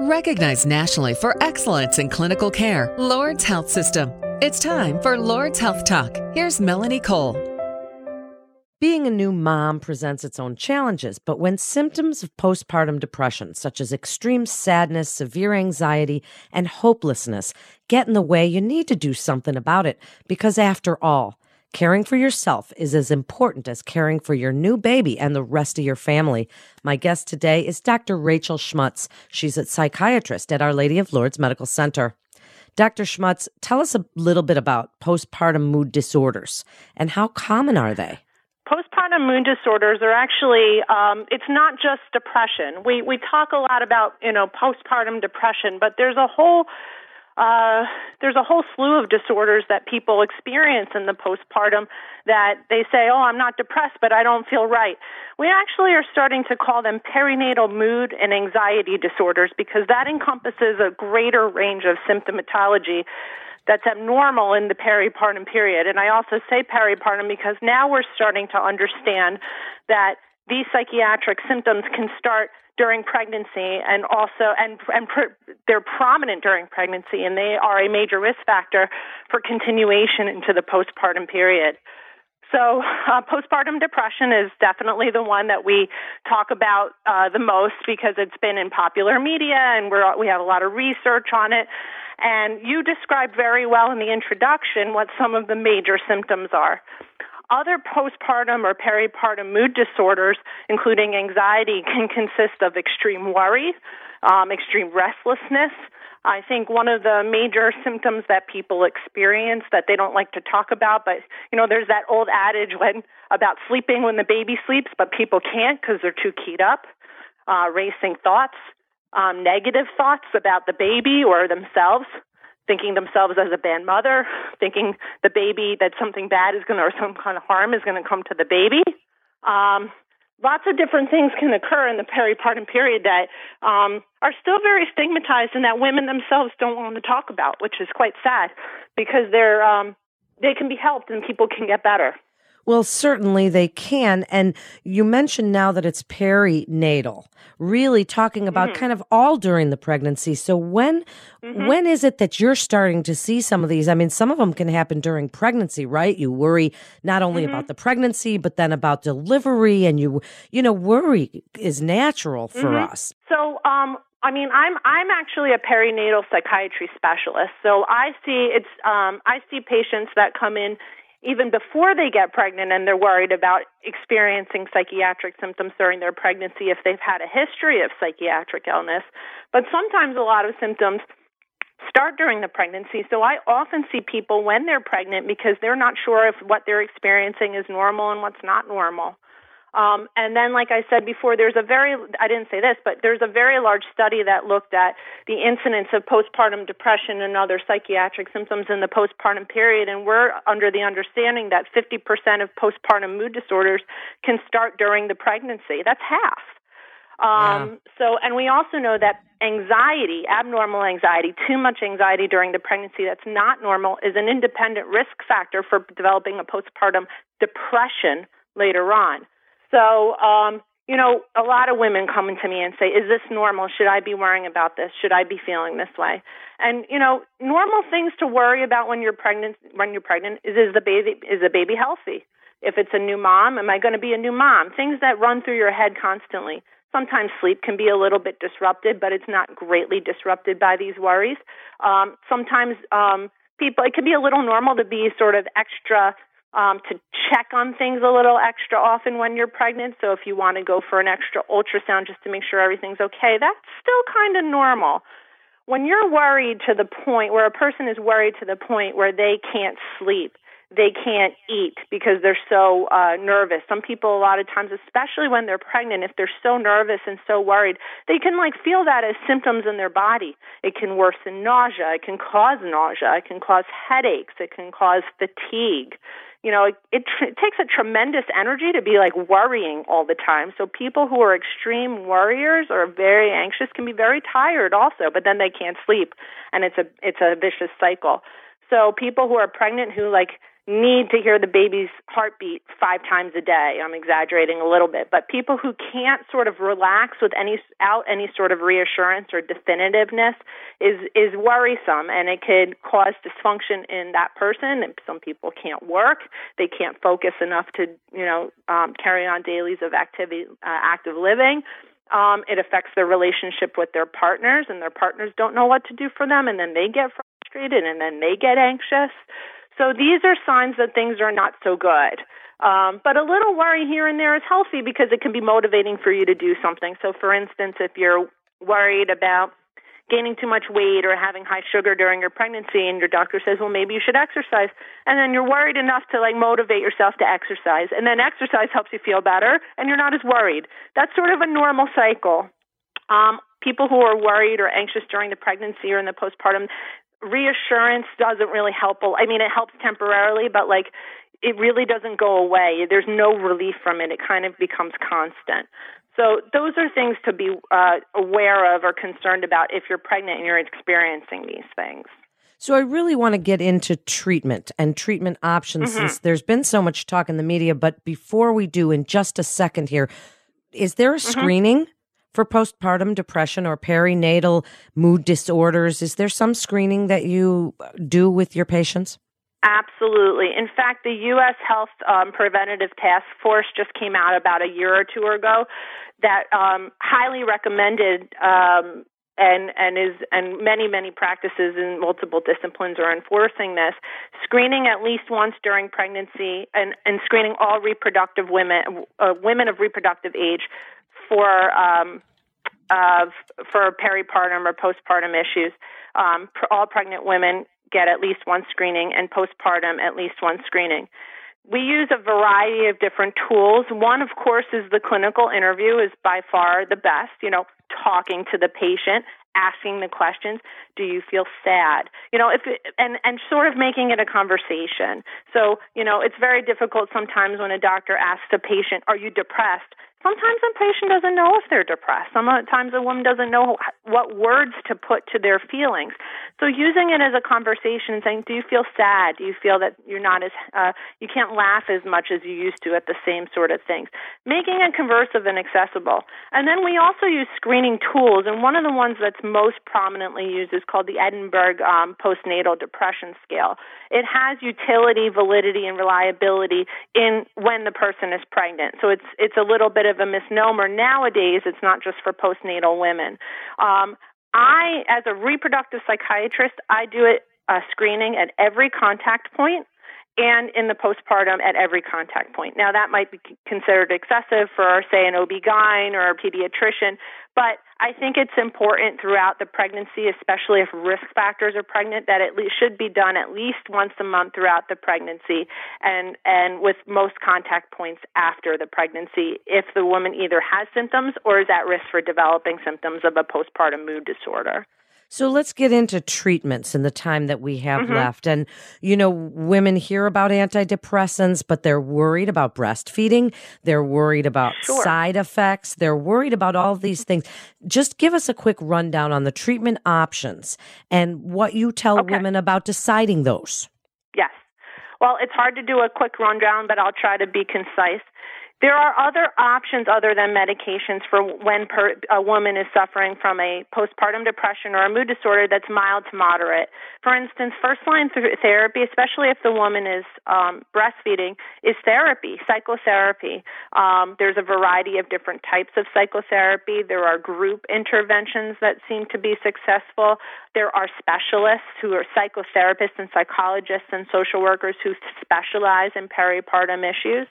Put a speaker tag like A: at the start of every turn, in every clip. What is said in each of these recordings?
A: Recognized nationally for excellence in clinical care, Lourdes Health System. It's time for Lourdes Health Talk. Here's Melanie Cole.
B: Being a new mom presents its own challenges, but when symptoms of postpartum depression, such as extreme sadness, severe anxiety, and hopelessness, get in the way, you need to do something about it because, after all, Caring for yourself is as important as caring for your new baby and the rest of your family. My guest today is Dr. Rachel Schmutz. She's a psychiatrist at Our Lady of Lourdes Medical Center. Dr. Schmutz, tell us a little bit about postpartum mood disorders and how common are they?
C: Postpartum mood disorders are actually um, it's not just depression. We we talk a lot about you know postpartum depression, but there's a whole uh, there's a whole slew of disorders that people experience in the postpartum that they say, oh, I'm not depressed, but I don't feel right. We actually are starting to call them perinatal mood and anxiety disorders because that encompasses a greater range of symptomatology that's abnormal in the peripartum period. And I also say peripartum because now we're starting to understand that these psychiatric symptoms can start during pregnancy and also and and pr- they're prominent during pregnancy and they are a major risk factor for continuation into the postpartum period. So, uh, postpartum depression is definitely the one that we talk about uh, the most because it's been in popular media and we're, we have a lot of research on it. And you described very well in the introduction what some of the major symptoms are. Other postpartum or peripartum mood disorders, including anxiety, can consist of extreme worry, um, extreme restlessness. I think one of the major symptoms that people experience that they don't like to talk about, but you know, there's that old adage when about sleeping when the baby sleeps, but people can't because they're too keyed up. Uh, racing thoughts, um, negative thoughts about the baby or themselves, thinking themselves as a bad mother, thinking the baby that something bad is going to or some kind of harm is going to come to the baby. Um, lots of different things can occur in the peripartum period that um, are still very stigmatized and that women themselves don't want to talk about, which is quite sad because they're um, they can be helped and people can get better.
B: Well, certainly they can. And you mentioned now that it's perinatal, really talking about mm-hmm. kind of all during the pregnancy. So when mm-hmm. when is it that you're starting to see some of these? I mean, some of them can happen during pregnancy, right? You worry not only mm-hmm. about the pregnancy, but then about delivery and you you know, worry is natural for
C: mm-hmm.
B: us.
C: So, um I mean, I'm I'm actually a perinatal psychiatry specialist. So I see it's um, I see patients that come in even before they get pregnant and they're worried about experiencing psychiatric symptoms during their pregnancy if they've had a history of psychiatric illness. But sometimes a lot of symptoms start during the pregnancy. So I often see people when they're pregnant because they're not sure if what they're experiencing is normal and what's not normal. Um, and then, like I said before, there's a very, I didn't say this, but there's a very large study that looked at the incidence of postpartum depression and other psychiatric symptoms in the postpartum period. And we're under the understanding that 50% of postpartum mood disorders can start during the pregnancy. That's half. Um, yeah. So, and we also know that anxiety, abnormal anxiety, too much anxiety during the pregnancy that's not normal is an independent risk factor for developing a postpartum depression later on. So, um, you know, a lot of women come to me and say, "Is this normal? Should I be worrying about this? Should I be feeling this way?" And you know, normal things to worry about when you're pregnant when you're pregnant is is the baby is the baby healthy? If it's a new mom, am I going to be a new mom? Things that run through your head constantly. Sometimes sleep can be a little bit disrupted, but it's not greatly disrupted by these worries. Um, sometimes um, people, it can be a little normal to be sort of extra um, to check on things a little extra often when you're pregnant. So if you want to go for an extra ultrasound just to make sure everything's okay, that's still kind of normal. When you're worried to the point where a person is worried to the point where they can't sleep, they can't eat because they're so uh, nervous. Some people, a lot of times, especially when they're pregnant, if they're so nervous and so worried, they can like feel that as symptoms in their body. It can worsen nausea. It can cause nausea. It can cause headaches. It can cause fatigue you know, it, it, it takes a tremendous energy to be like worrying all the time. So people who are extreme worriers or very anxious can be very tired also, but then they can't sleep and it's a it's a vicious cycle. So people who are pregnant who like need to hear the baby's heartbeat five times a day. I'm exaggerating a little bit, but people who can't sort of relax with any out any sort of reassurance or definitiveness is is worrisome, and it could cause dysfunction in that person. And some people can't work; they can't focus enough to you know um, carry on dailies of activity, uh, active living. Um, it affects their relationship with their partners, and their partners don't know what to do for them, and then they get frustrated, and then they get anxious. So these are signs that things are not so good. Um, but a little worry here and there is healthy because it can be motivating for you to do something. So, for instance, if you're worried about gaining too much weight or having high sugar during your pregnancy and your doctor says well maybe you should exercise and then you're worried enough to like motivate yourself to exercise and then exercise helps you feel better and you're not as worried that's sort of a normal cycle um, people who are worried or anxious during the pregnancy or in the postpartum reassurance doesn't really help. I mean, it helps temporarily, but like it really doesn't go away. There's no relief from it. It kind of becomes constant. So those are things to be uh, aware of or concerned about if you're pregnant and you're experiencing these things.
B: So I really want to get into treatment and treatment options mm-hmm. since there's been so much talk in the media. But before we do, in just a second here, is there a mm-hmm. For postpartum depression or perinatal mood disorders? Is there some screening that you do with your patients?
C: Absolutely. In fact, the U.S. Health um, Preventative Task Force just came out about a year or two ago that um, highly recommended um, and and is and many many practices in multiple disciplines are enforcing this screening at least once during pregnancy and and screening all reproductive women uh, women of reproductive age for um, uh, for peripartum or postpartum issues. Um, all pregnant women get at least one screening, and postpartum at least one screening. We use a variety of different tools. One, of course, is the clinical interview is by far the best. You know, talking to the patient, asking the questions. Do you feel sad? You know, if and and sort of making it a conversation. So you know, it's very difficult sometimes when a doctor asks a patient, "Are you depressed?" Sometimes a patient doesn't know if they're depressed. Sometimes a woman doesn't know what words to put to their feelings. So using it as a conversation, saying, "Do you feel sad? Do you feel that you're not as uh, you can't laugh as much as you used to at the same sort of things?" Making it conversive and accessible. And then we also use screening tools, and one of the ones that's most prominently used is called the Edinburgh um, Postnatal Depression Scale. It has utility, validity, and reliability in when the person is pregnant. So it's it's a little bit of a misnomer nowadays. It's not just for postnatal women. Um, I, as a reproductive psychiatrist, I do it a screening at every contact point and in the postpartum at every contact point. Now, that might be considered excessive for, say, an OB-GYN or a pediatrician, but I think it's important throughout the pregnancy, especially if risk factors are pregnant, that it should be done at least once a month throughout the pregnancy and, and with most contact points after the pregnancy if the woman either has symptoms or is at risk for developing symptoms of a postpartum mood disorder.
B: So let's get into treatments in the time that we have mm-hmm. left. And, you know, women hear about antidepressants, but they're worried about breastfeeding. They're worried about sure. side effects. They're worried about all these things. Just give us a quick rundown on the treatment options and what you tell okay. women about deciding those.
C: Yes. Well, it's hard to do a quick rundown, but I'll try to be concise. There are other options other than medications for when per, a woman is suffering from a postpartum depression or a mood disorder that's mild to moderate. For instance, first line therapy, especially if the woman is um, breastfeeding, is therapy, psychotherapy. Um, there's a variety of different types of psychotherapy. There are group interventions that seem to be successful. There are specialists who are psychotherapists and psychologists and social workers who specialize in peripartum issues.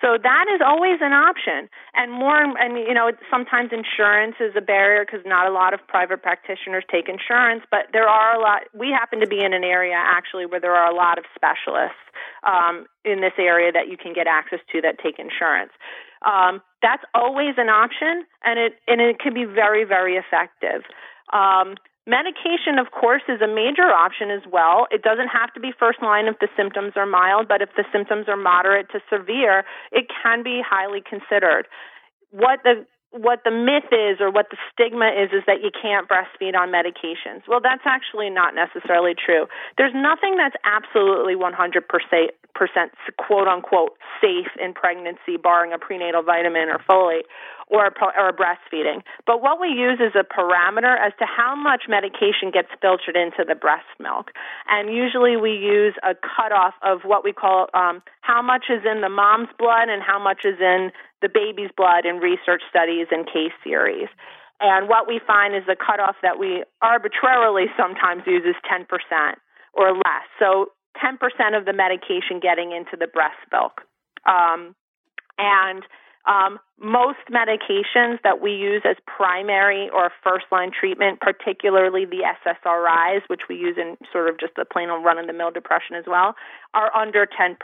C: So that is always an option. And more, and you know, sometimes insurance is a barrier because not a lot of private practitioners take insurance, but there are a lot. We happen to be in an area actually where there are a lot of specialists um, in this area that you can get access to that take insurance. Um, that's always an option, and it and it can be very very effective. Um, Medication, of course, is a major option as well. It doesn't have to be first line if the symptoms are mild, but if the symptoms are moderate to severe, it can be highly considered. What the what the myth is or what the stigma is is that you can't breastfeed on medications. Well, that's actually not necessarily true. There's nothing that's absolutely 100% quote unquote safe in pregnancy, barring a prenatal vitamin or folate or, or breastfeeding. But what we use is a parameter as to how much medication gets filtered into the breast milk. And usually we use a cutoff of what we call um, how much is in the mom's blood and how much is in the baby's blood in research studies and case series. And what we find is the cutoff that we arbitrarily sometimes use is 10% or less. So 10% of the medication getting into the breast milk. Um, and um, most medications that we use as primary or first line treatment, particularly the SSRIs, which we use in sort of just the plain old run of the mill depression as well, are under 10%.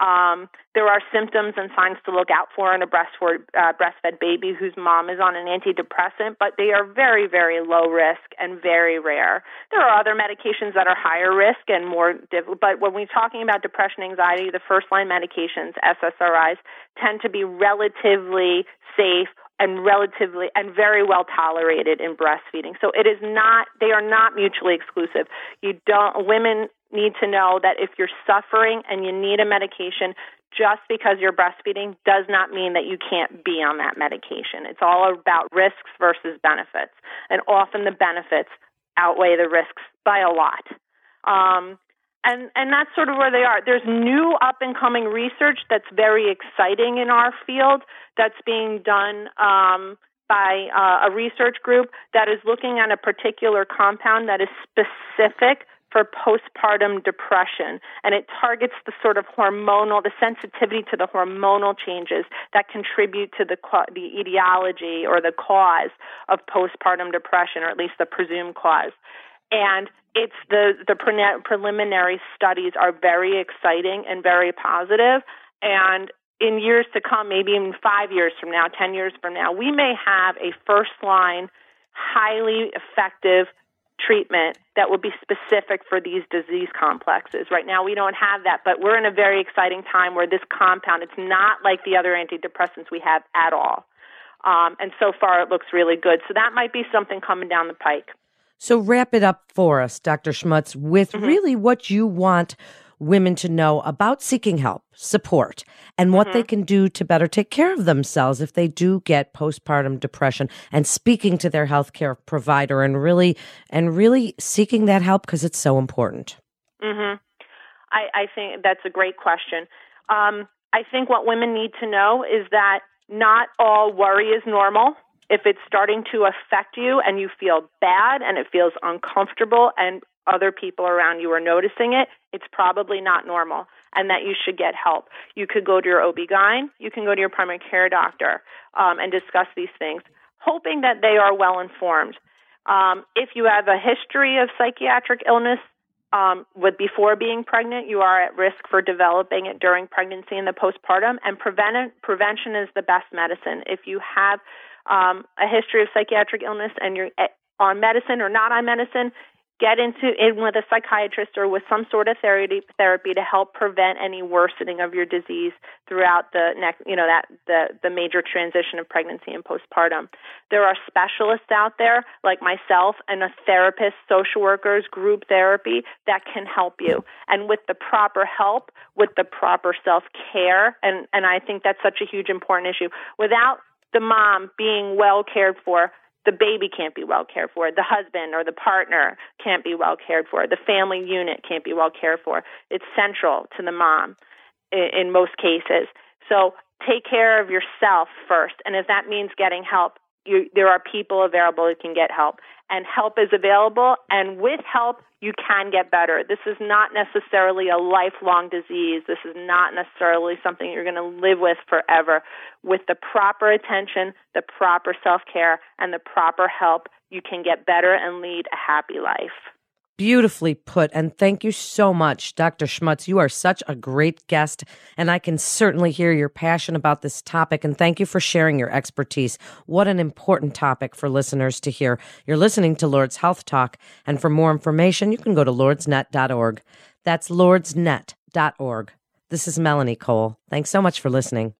C: Um, there are symptoms and signs to look out for in a breastfed, uh, breastfed baby whose mom is on an antidepressant, but they are very, very low risk and very rare. There are other medications that are higher risk and more difficult, but when we're talking about depression, anxiety, the first line medications, SSRIs, tend to be relatively safe and relatively and very well tolerated in breastfeeding. So it is not they are not mutually exclusive. You don't women need to know that if you're suffering and you need a medication, just because you're breastfeeding does not mean that you can't be on that medication. It's all about risks versus benefits. And often the benefits outweigh the risks by a lot. Um, and and that's sort of where they are. There's new up and coming research that's very exciting in our field that's being done um, by uh, a research group that is looking at a particular compound that is specific for postpartum depression, and it targets the sort of hormonal, the sensitivity to the hormonal changes that contribute to the the etiology or the cause of postpartum depression, or at least the presumed cause. And it's the the pre- preliminary studies are very exciting and very positive, and in years to come, maybe even five years from now, ten years from now, we may have a first line, highly effective treatment that will be specific for these disease complexes. Right now, we don't have that, but we're in a very exciting time where this compound, it's not like the other antidepressants we have at all. Um, and so far, it looks really good. So that might be something coming down the pike.
B: So wrap it up for us, Dr. Schmutz, with mm-hmm. really what you want women to know about seeking help, support, and what mm-hmm. they can do to better take care of themselves if they do get postpartum depression and speaking to their healthcare provider and really and really seeking that help because it's so important.
C: Mm-hmm. I, I, think that's a great question. Um, I think what women need to know is that not all worry is normal. If it's starting to affect you and you feel bad and it feels uncomfortable and other people around you are noticing it, it's probably not normal and that you should get help. You could go to your OB-GYN, you can go to your primary care doctor um, and discuss these things, hoping that they are well informed. Um, if you have a history of psychiatric illness um, with before being pregnant, you are at risk for developing it during pregnancy and the postpartum. And prevent- prevention is the best medicine. If you have um, a history of psychiatric illness and you're eh, on medicine or not on medicine, get into in with a psychiatrist or with some sort of therapy therapy to help prevent any worsening of your disease throughout the next you know that the the major transition of pregnancy and postpartum. There are specialists out there like myself and a therapist social workers group therapy that can help you. And with the proper help with the proper self care and and I think that's such a huge important issue. Without the mom being well cared for the baby can't be well cared for, the husband or the partner can't be well cared for, the family unit can't be well cared for. It's central to the mom in, in most cases. So take care of yourself first. And if that means getting help, you, there are people available who can get help. And help is available. And with help, you can get better. This is not necessarily a lifelong disease. This is not necessarily something you're going to live with forever. With the proper attention, the proper self care, and the proper help, you can get better and lead a happy life.
B: Beautifully put. And thank you so much, Dr. Schmutz. You are such a great guest, and I can certainly hear your passion about this topic. And thank you for sharing your expertise. What an important topic for listeners to hear. You're listening to Lourdes Health Talk, and for more information, you can go to lourdesnet.org. That's lourdesnet.org. This is Melanie Cole. Thanks so much for listening.